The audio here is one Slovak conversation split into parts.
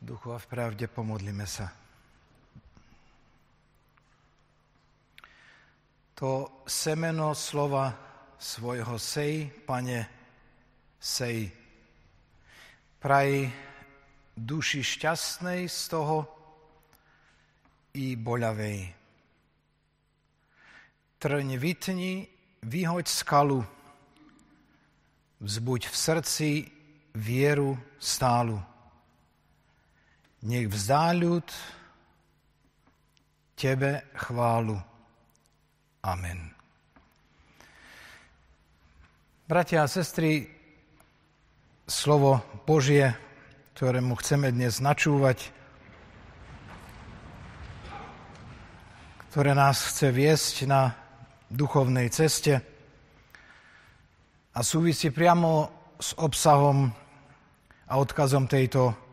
duchu a v pravde pomodlíme sa. To semeno slova svojho sej, pane, sej. Praj duši šťastnej z toho i boľavej. Trň vytni, vyhoď skalu, vzbuď v srdci vieru stálu. Nech vzdá ľud Tebe chválu. Amen. Bratia a sestry, slovo Božie, ktorému chceme dnes načúvať, ktoré nás chce viesť na duchovnej ceste a súvisí priamo s obsahom a odkazom tejto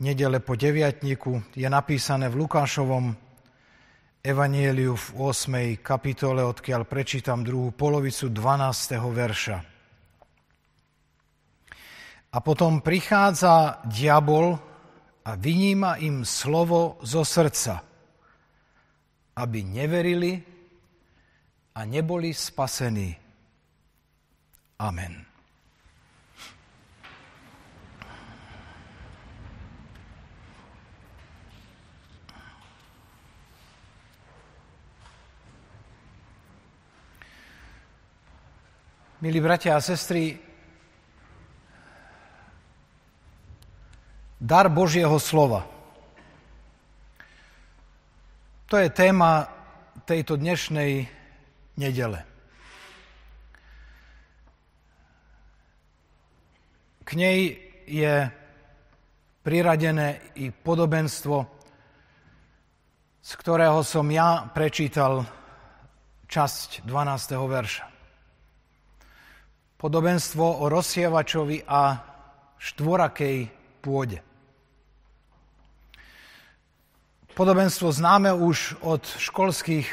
nedele po deviatniku. Je napísané v Lukášovom evanieliu v 8. kapitole, odkiaľ prečítam druhú polovicu 12. verša. A potom prichádza diabol a vyníma im slovo zo srdca, aby neverili a neboli spasení. Amen. Milí bratia a sestry, dar Božieho slova. To je téma tejto dnešnej nedele. K nej je priradené i podobenstvo, z ktorého som ja prečítal časť 12. verša podobenstvo o rozsievačovi a štvorakej pôde. Podobenstvo známe už od školských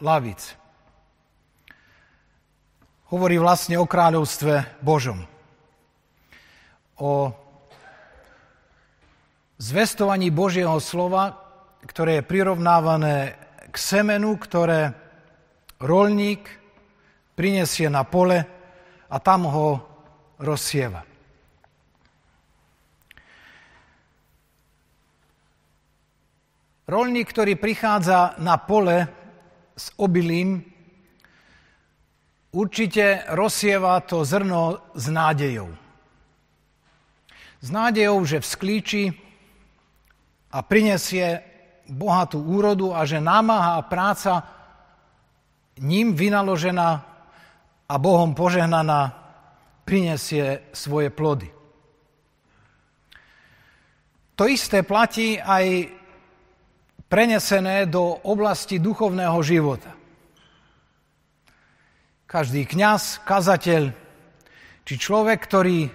lavic. Hovorí vlastne o kráľovstve Božom. O zvestovaní Božieho slova, ktoré je prirovnávané k semenu, ktoré rolník prinesie na pole a tam ho rozsieva. Rolník, ktorý prichádza na pole s obilím, určite rozsieva to zrno s nádejou. S nádejou, že vzklíči a prinesie bohatú úrodu a že námaha a práca ním vynaložená a Bohom požehnaná prinesie svoje plody. To isté platí aj prenesené do oblasti duchovného života. Každý kňaz, kazateľ, či človek, ktorý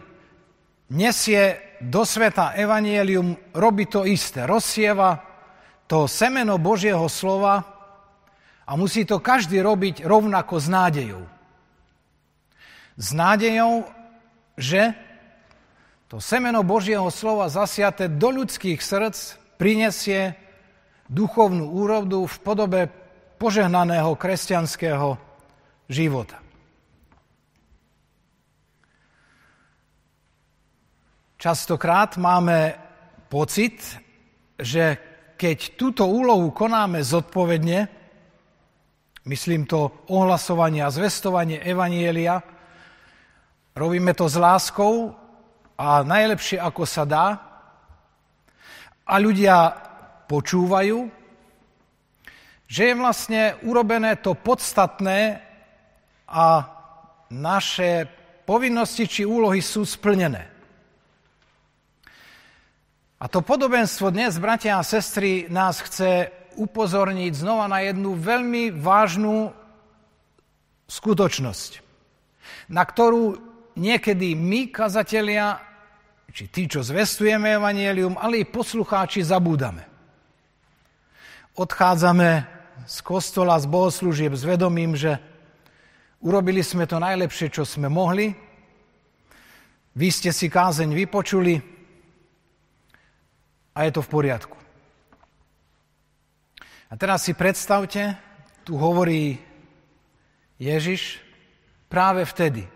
nesie do sveta evanielium, robí to isté. Rozsieva to semeno Božieho slova a musí to každý robiť rovnako s nádejou s nádejou, že to semeno Božieho slova zasiate do ľudských srdc prinesie duchovnú úrodu v podobe požehnaného kresťanského života. Častokrát máme pocit, že keď túto úlohu konáme zodpovedne, myslím to ohlasovanie a zvestovanie Evanielia, Robíme to s láskou a najlepšie, ako sa dá. A ľudia počúvajú, že je vlastne urobené to podstatné a naše povinnosti či úlohy sú splnené. A to podobenstvo dnes, bratia a sestry, nás chce upozorniť znova na jednu veľmi vážnu skutočnosť, na ktorú niekedy my, kazatelia, či tí, čo zvestujeme evanielium, ale i poslucháči zabúdame. Odchádzame z kostola, z bohoslúžieb s vedomím, že urobili sme to najlepšie, čo sme mohli. Vy ste si kázeň vypočuli A je to v poriadku. A teraz si predstavte, tu hovorí Ježiš práve vtedy,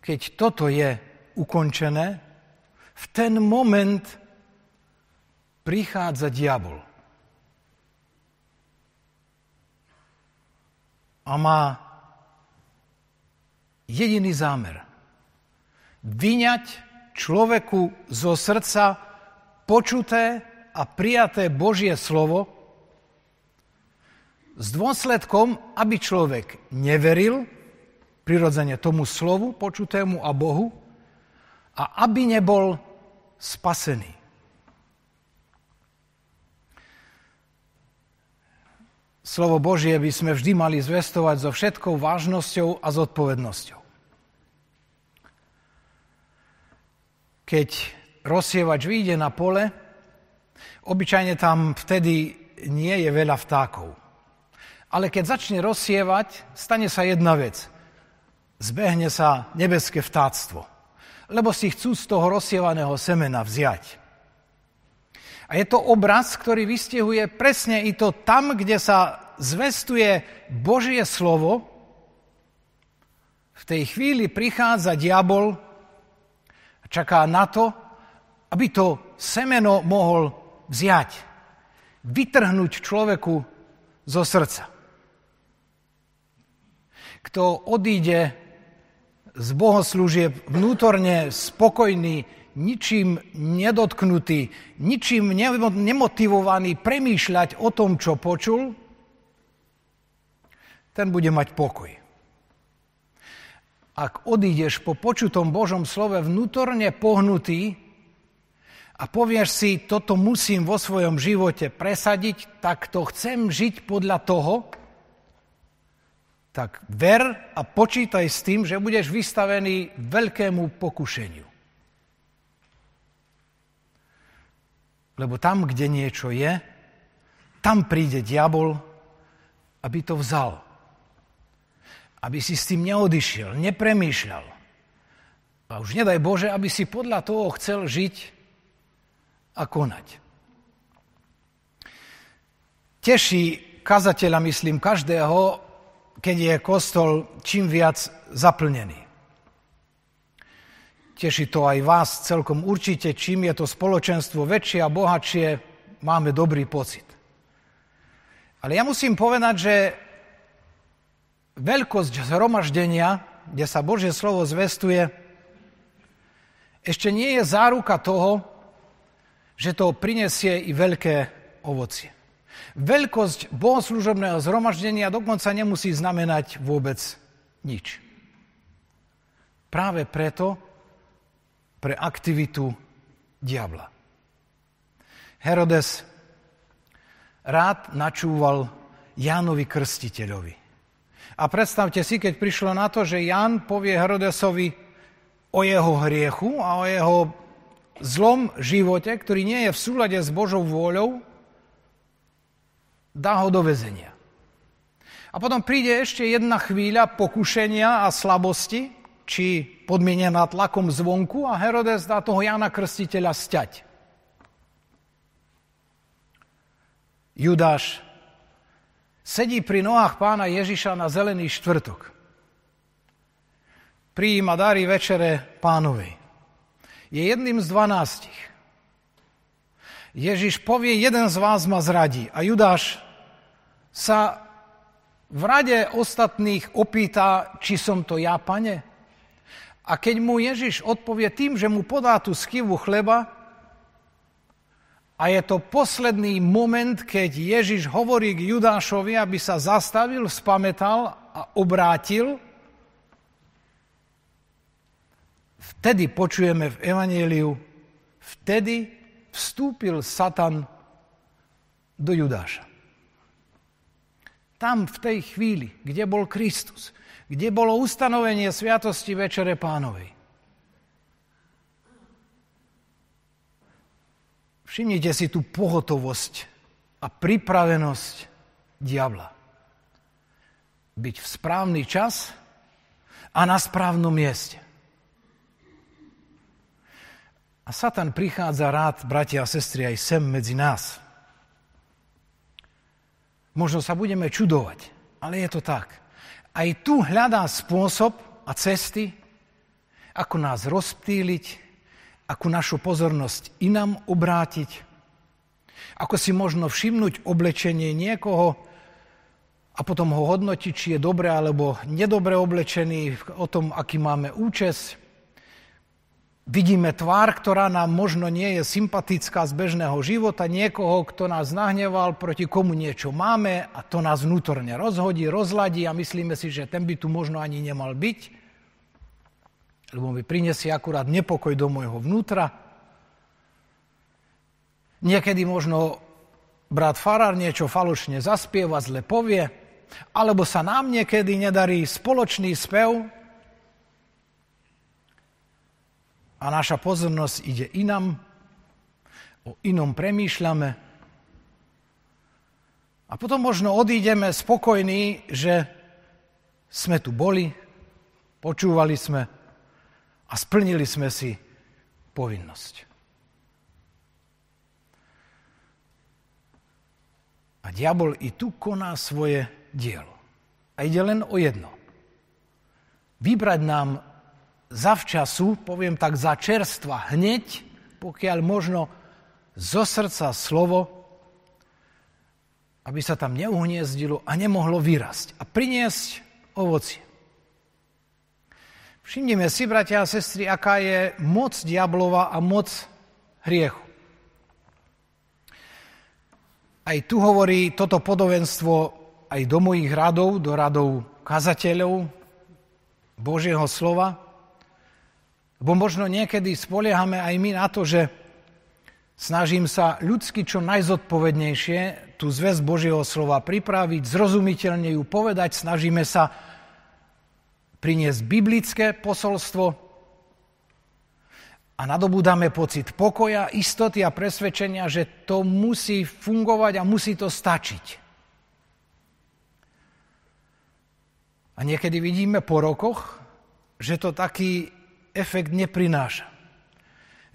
keď toto je ukončené, v ten moment prichádza diabol. A má jediný zámer. Vyňať človeku zo srdca počuté a prijaté Božie slovo s dôsledkom, aby človek neveril prirodzene tomu slovu počutému a Bohu a aby nebol spasený. Slovo Božie by sme vždy mali zvestovať so všetkou vážnosťou a zodpovednosťou. Keď rozsievač vyjde na pole, obyčajne tam vtedy nie je veľa vtákov. Ale keď začne rozsievať, stane sa jedna vec. Zbehne sa nebeské vtáctvo. Lebo si chcú z toho rozsievaného semena vziať. A je to obraz, ktorý vystihuje presne i to tam, kde sa zvestuje Božie slovo. V tej chvíli prichádza diabol a čaká na to, aby to semeno mohol vziať, vytrhnúť človeku zo srdca. Kto odíde z bohoslúžieb vnútorne spokojný, ničím nedotknutý, ničím nemotivovaný premýšľať o tom, čo počul, ten bude mať pokoj. Ak odídeš po počutom Božom slove vnútorne pohnutý, a povieš si, toto musím vo svojom živote presadiť, tak to chcem žiť podľa toho, tak ver a počítaj s tým, že budeš vystavený veľkému pokušeniu. Lebo tam, kde niečo je, tam príde diabol, aby to vzal. Aby si s tým neodišiel, nepremýšľal. A už nedaj Bože, aby si podľa toho chcel žiť a konať. Teší kazateľa, myslím, každého, keď je kostol čím viac zaplnený. Teší to aj vás celkom určite, čím je to spoločenstvo väčšie a bohatšie, máme dobrý pocit. Ale ja musím povedať, že veľkosť zhromaždenia, kde sa Božie slovo zvestuje, ešte nie je záruka toho, že to prinesie i veľké ovocie. Veľkosť bohoslužobného zhromaždenia dokonca nemusí znamenať vôbec nič. Práve preto pre aktivitu diabla. Herodes rád načúval Jánovi Krstiteľovi. A predstavte si, keď prišlo na to, že Ján povie Herodesovi o jeho hriechu a o jeho zlom živote, ktorý nie je v súlade s Božou vôľou, dá ho do vezenia. A potom príde ešte jedna chvíľa pokušenia a slabosti, či podmienená tlakom zvonku a Herodes dá toho Jana Krstiteľa stať. Judáš sedí pri nohách pána Ježiša na zelený štvrtok. Prijíma dary večere pánovej je jedným z dvanástich. Ježiš povie, jeden z vás ma zradí. A Judáš sa v rade ostatných opýta, či som to ja, pane. A keď mu Ježiš odpovie tým, že mu podá tú skivu chleba, a je to posledný moment, keď Ježiš hovorí k Judášovi, aby sa zastavil, spametal a obrátil, Vtedy počujeme v Evangeliu, vtedy vstúpil Satan do Judáša. Tam v tej chvíli, kde bol Kristus, kde bolo ustanovenie Sviatosti Večere Pánovej. Všimnite si tú pohotovosť a pripravenosť diabla. Byť v správny čas a na správnom mieste. A Satan prichádza rád, bratia a sestry, aj sem medzi nás. Možno sa budeme čudovať, ale je to tak. Aj tu hľadá spôsob a cesty, ako nás rozptýliť, ako našu pozornosť inám obrátiť, ako si možno všimnúť oblečenie niekoho a potom ho hodnotiť, či je dobre alebo nedobre oblečený, o tom, aký máme účes, Vidíme tvár, ktorá nám možno nie je sympatická z bežného života, niekoho, kto nás nahneval, proti komu niečo máme a to nás vnútorne rozhodí, rozladí a myslíme si, že ten by tu možno ani nemal byť, lebo mi prinesie akurát nepokoj do môjho vnútra. Niekedy možno brat Farar niečo falošne zaspieva, zle povie, alebo sa nám niekedy nedarí spoločný spev, a naša pozornosť ide inam, o inom premýšľame a potom možno odídeme spokojní, že sme tu boli, počúvali sme a splnili sme si povinnosť. A diabol i tu koná svoje dielo. A ide len o jedno. Vybrať nám zavčasu, poviem tak za čerstva, hneď, pokiaľ možno zo srdca slovo, aby sa tam neuhniezdilo a nemohlo vyrasť a priniesť ovocie. Všimnime si, bratia a sestry, aká je moc diablova a moc hriechu. Aj tu hovorí toto podobenstvo aj do mojich radov, do radov kazateľov Božieho slova, Lebo možno niekedy spoliehame aj my na to, že snažím sa ľudsky čo najzodpovednejšie tú zväz Božieho slova pripraviť, zrozumiteľne ju povedať, snažíme sa priniesť biblické posolstvo a nadobúdame pocit pokoja, istoty a presvedčenia, že to musí fungovať a musí to stačiť. A niekedy vidíme po rokoch, že to taký efekt neprináša.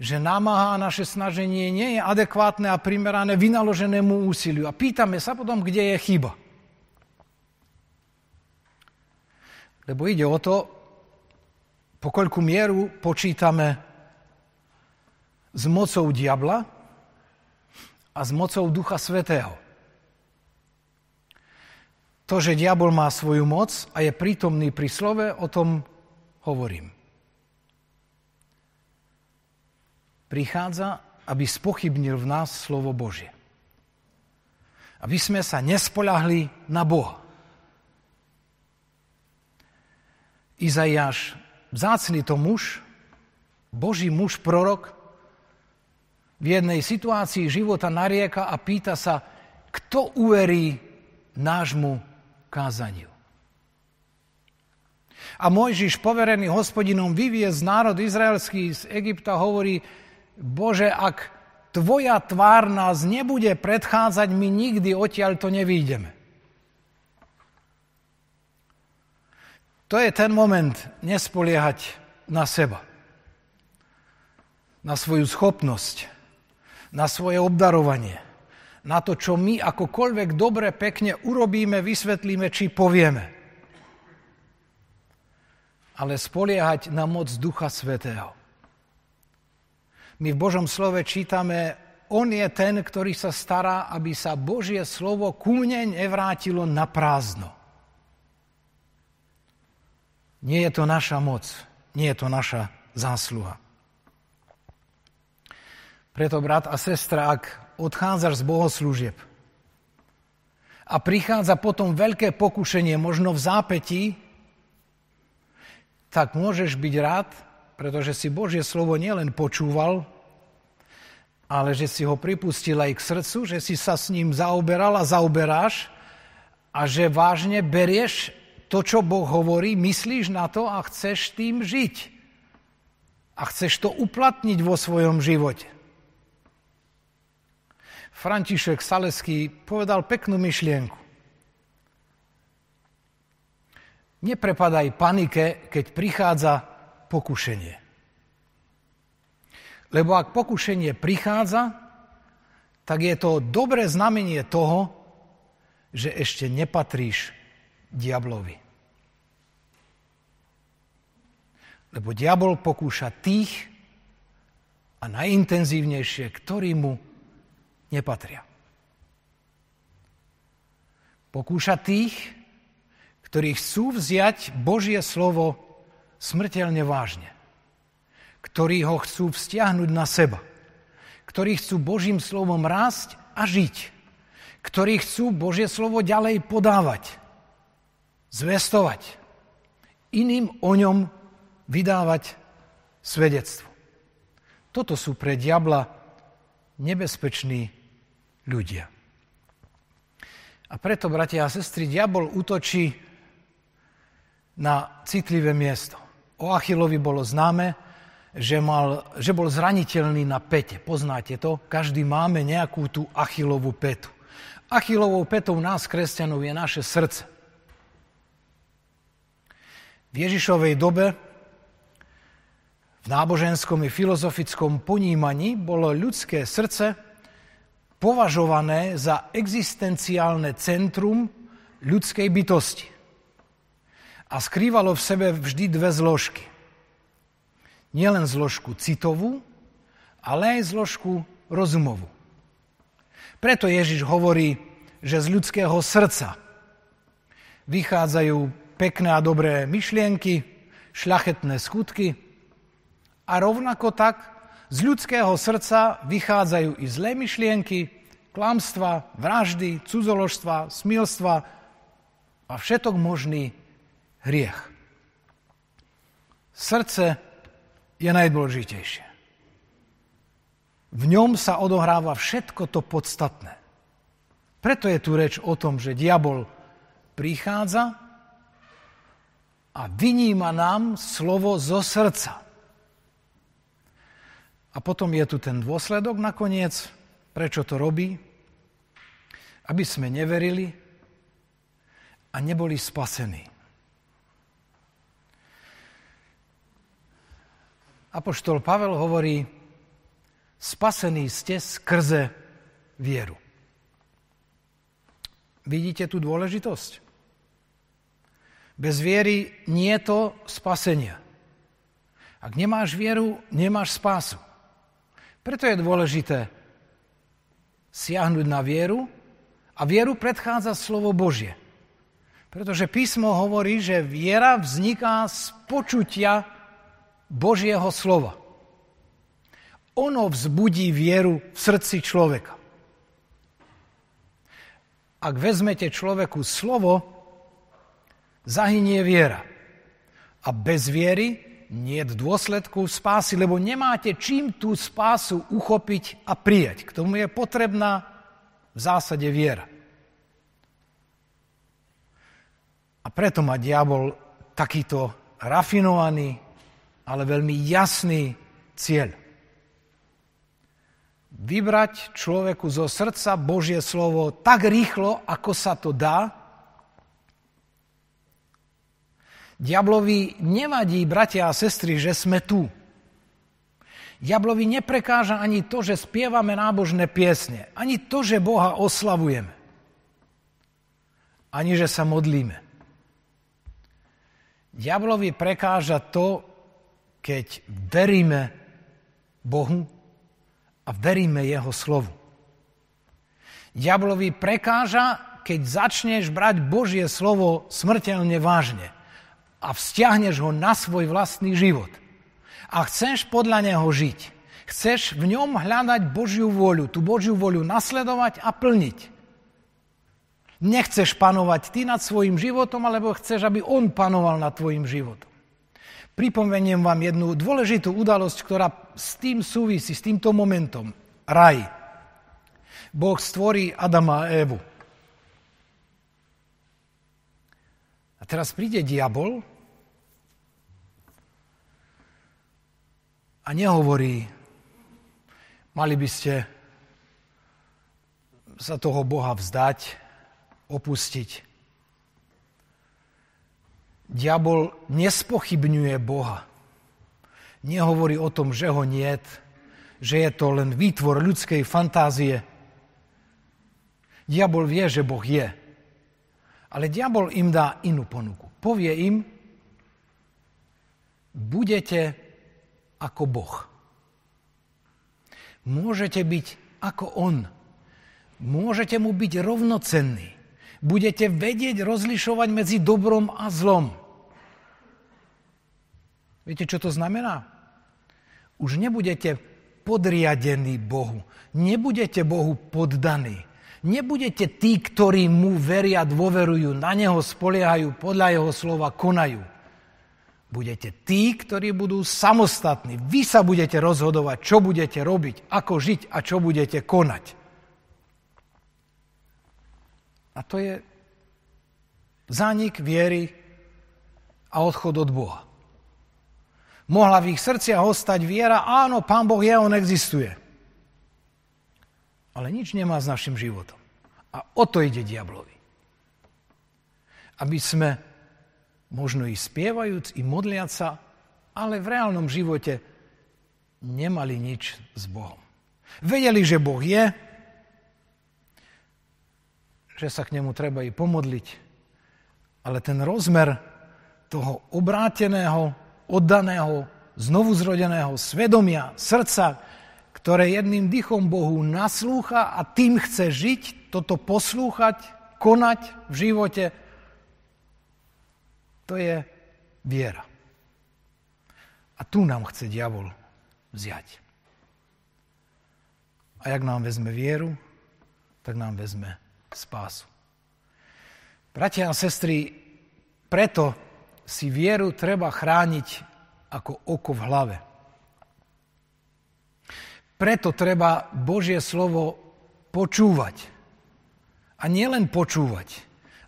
Že námaha a naše snaženie nie je adekvátne a primerané vynaloženému úsiliu. A pýtame sa potom, kde je chyba. Lebo ide o to, po koľku mieru počítame s mocou diabla a s mocou Ducha Svetého. To, že diabol má svoju moc a je prítomný pri slove, o tom hovorím. Prichádza, aby spochybnil v nás slovo Božie. Aby sme sa nespoľahli na Boha. Izaiáš, vzácný to muž, Boží muž, prorok, v jednej situácii života narieka a pýta sa, kto uverí nášmu kázaniu. A Mojžiš, poverený hospodinom, vyviez národ izraelský z Egypta, hovorí, Bože, ak tvoja tvár nás nebude predchádzať, my nikdy odtiaľ to nevídeme. To je ten moment nespoliehať na seba, na svoju schopnosť, na svoje obdarovanie, na to, čo my akokoľvek dobre, pekne urobíme, vysvetlíme, či povieme. Ale spoliehať na moc Ducha Svetého. My v Božom slove čítame, on je ten, ktorý sa stará, aby sa Božie slovo ku mne nevrátilo na prázdno. Nie je to naša moc, nie je to naša zásluha. Preto, brat a sestra, ak odchádzaš z bohoslúžieb a prichádza potom veľké pokušenie, možno v zápetí, tak môžeš byť rád, pretože si Božie slovo nielen počúval, ale že si ho pripustil aj k srdcu, že si sa s ním zaoberal a zaoberáš a že vážne berieš to, čo Boh hovorí, myslíš na to a chceš tým žiť. A chceš to uplatniť vo svojom živote. František Saleský povedal peknú myšlienku. Neprepadaj panike, keď prichádza pokušenie. Lebo ak pokušenie prichádza, tak je to dobré znamenie toho, že ešte nepatríš diablovi. Lebo diabol pokúša tých a najintenzívnejšie, ktorí mu nepatria. Pokúša tých, ktorí chcú vziať Božie slovo smrteľne vážne, ktorí ho chcú vzťahnuť na seba – ktorí chcú Božím slovom rásť a žiť, ktorí chcú Božie slovo ďalej podávať, zvestovať, iným o ňom vydávať svedectvo. Toto sú pre diabla nebezpeční ľudia. A preto, bratia a sestry, diabol útočí na citlivé miesto. O Achilovi bolo známe, že, mal, že bol zraniteľný na pete. Poznáte to? Každý máme nejakú tú achilovú petu. Achilovou petou nás, kresťanov, je naše srdce. V Ježišovej dobe v náboženskom i filozofickom ponímaní bolo ľudské srdce považované za existenciálne centrum ľudskej bytosti. A skrývalo v sebe vždy dve zložky nielen zložku citovú, ale aj zložku rozumovú. Preto Ježiš hovorí, že z ľudského srdca vychádzajú pekné a dobré myšlienky, šľachetné skutky a rovnako tak z ľudského srdca vychádzajú i zlé myšlienky, klamstva, vraždy, cudzoložstva, smilstva a všetok možný hriech. Srdce je najdôležitejšie. V ňom sa odohráva všetko to podstatné. Preto je tu reč o tom, že diabol prichádza a vyníma nám slovo zo srdca. A potom je tu ten dôsledok nakoniec, prečo to robí, aby sme neverili a neboli spasení. Apoštol Pavel hovorí, spasení ste skrze vieru. Vidíte tú dôležitosť? Bez viery nie je to spasenia. Ak nemáš vieru, nemáš spásu. Preto je dôležité siahnuť na vieru a vieru predchádza slovo Božie. Pretože písmo hovorí, že viera vzniká z počutia Božieho slova. Ono vzbudí vieru v srdci človeka. Ak vezmete človeku slovo, zahynie viera. A bez viery nie je dôsledku spásy, lebo nemáte čím tú spásu uchopiť a prijať. K tomu je potrebná v zásade viera. A preto má diabol takýto rafinovaný, ale veľmi jasný cieľ. Vybrať človeku zo srdca Božie slovo tak rýchlo, ako sa to dá. Diablovi nevadí, bratia a sestry, že sme tu. Diablovi neprekáža ani to, že spievame nábožné piesne, ani to, že Boha oslavujeme, ani že sa modlíme. Diablovi prekáža to, keď veríme Bohu a veríme Jeho slovu. Diablovi prekáža, keď začneš brať Božie slovo smrteľne vážne a vzťahneš ho na svoj vlastný život. A chceš podľa neho žiť. Chceš v ňom hľadať Božiu voľu, tú Božiu voľu nasledovať a plniť. Nechceš panovať ty nad svojim životom, alebo chceš, aby on panoval nad tvojim životom. Pripomeniem vám jednu dôležitú udalosť, ktorá s tým súvisí, s týmto momentom. Raj. Boh stvorí Adama a Evu. A teraz príde diabol a nehovorí, mali by ste sa toho Boha vzdať, opustiť. Diabol nespochybňuje Boha. Nehovorí o tom, že ho niet, že je to len výtvor ľudskej fantázie. Diabol vie, že Boh je. Ale diabol im dá inú ponuku. Povie im, budete ako Boh. Môžete byť ako On. Môžete mu byť rovnocenní. Budete vedieť rozlišovať medzi dobrom a zlom. Viete, čo to znamená? Už nebudete podriadení Bohu. Nebudete Bohu poddaní. Nebudete tí, ktorí mu veria, dôverujú, na neho spoliehajú, podľa jeho slova konajú. Budete tí, ktorí budú samostatní. Vy sa budete rozhodovať, čo budete robiť, ako žiť a čo budete konať. A to je zánik viery a odchod od Boha. Mohla v ich srdciach ostať viera, áno, Pán Boh je, On existuje. Ale nič nemá s našim životom. A o to ide diablovi. Aby sme, možno i spievajúc, i modliať sa, ale v reálnom živote nemali nič s Bohom. Vedeli, že Boh je, že sa k nemu treba i pomodliť. Ale ten rozmer toho obráteného, oddaného, znovuzrodeného svedomia, srdca, ktoré jedným dychom Bohu naslúcha a tým chce žiť, toto poslúchať, konať v živote, to je viera. A tu nám chce diabol vziať. A jak nám vezme vieru, tak nám vezme spásu. Bratia a sestry, preto si vieru treba chrániť ako oko v hlave. Preto treba Božie slovo počúvať. A nielen počúvať,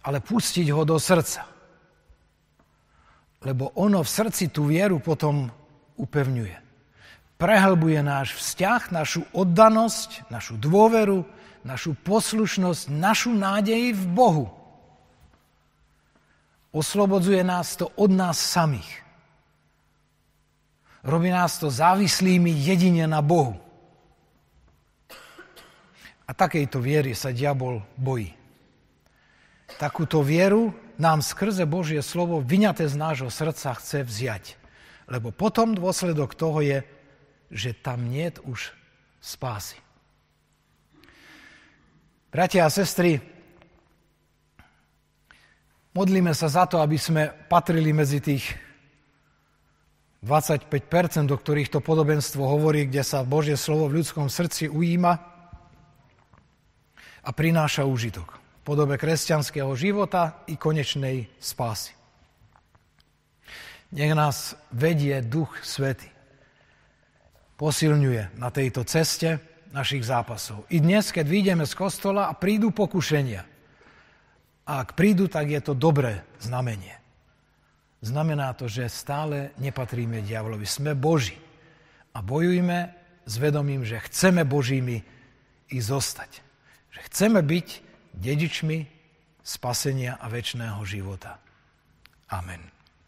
ale pustiť ho do srdca. Lebo ono v srdci tú vieru potom upevňuje. Prehlbuje náš vzťah, našu oddanosť, našu dôveru, našu poslušnosť, našu nádej v Bohu. Oslobodzuje nás to od nás samých. Robí nás to závislými jedine na Bohu. A takejto viery sa diabol bojí. Takúto vieru nám skrze Božie slovo vyňaté z nášho srdca chce vziať. Lebo potom dôsledok toho je, že tam nie už spásy. Bratia a sestry, modlíme sa za to, aby sme patrili medzi tých 25%, do ktorých to podobenstvo hovorí, kde sa Božie slovo v ľudskom srdci ujíma a prináša úžitok v podobe kresťanského života i konečnej spásy. Nech nás vedie Duch Svety. Posilňuje na tejto ceste, našich zápasov. I dnes, keď vyjdeme z kostola a prídu pokušenia. A ak prídu, tak je to dobré znamenie. Znamená to, že stále nepatríme diavlovi. Sme Boží. A bojujme s vedomím, že chceme Božími i zostať. Že chceme byť dedičmi spasenia a väčšného života. Amen.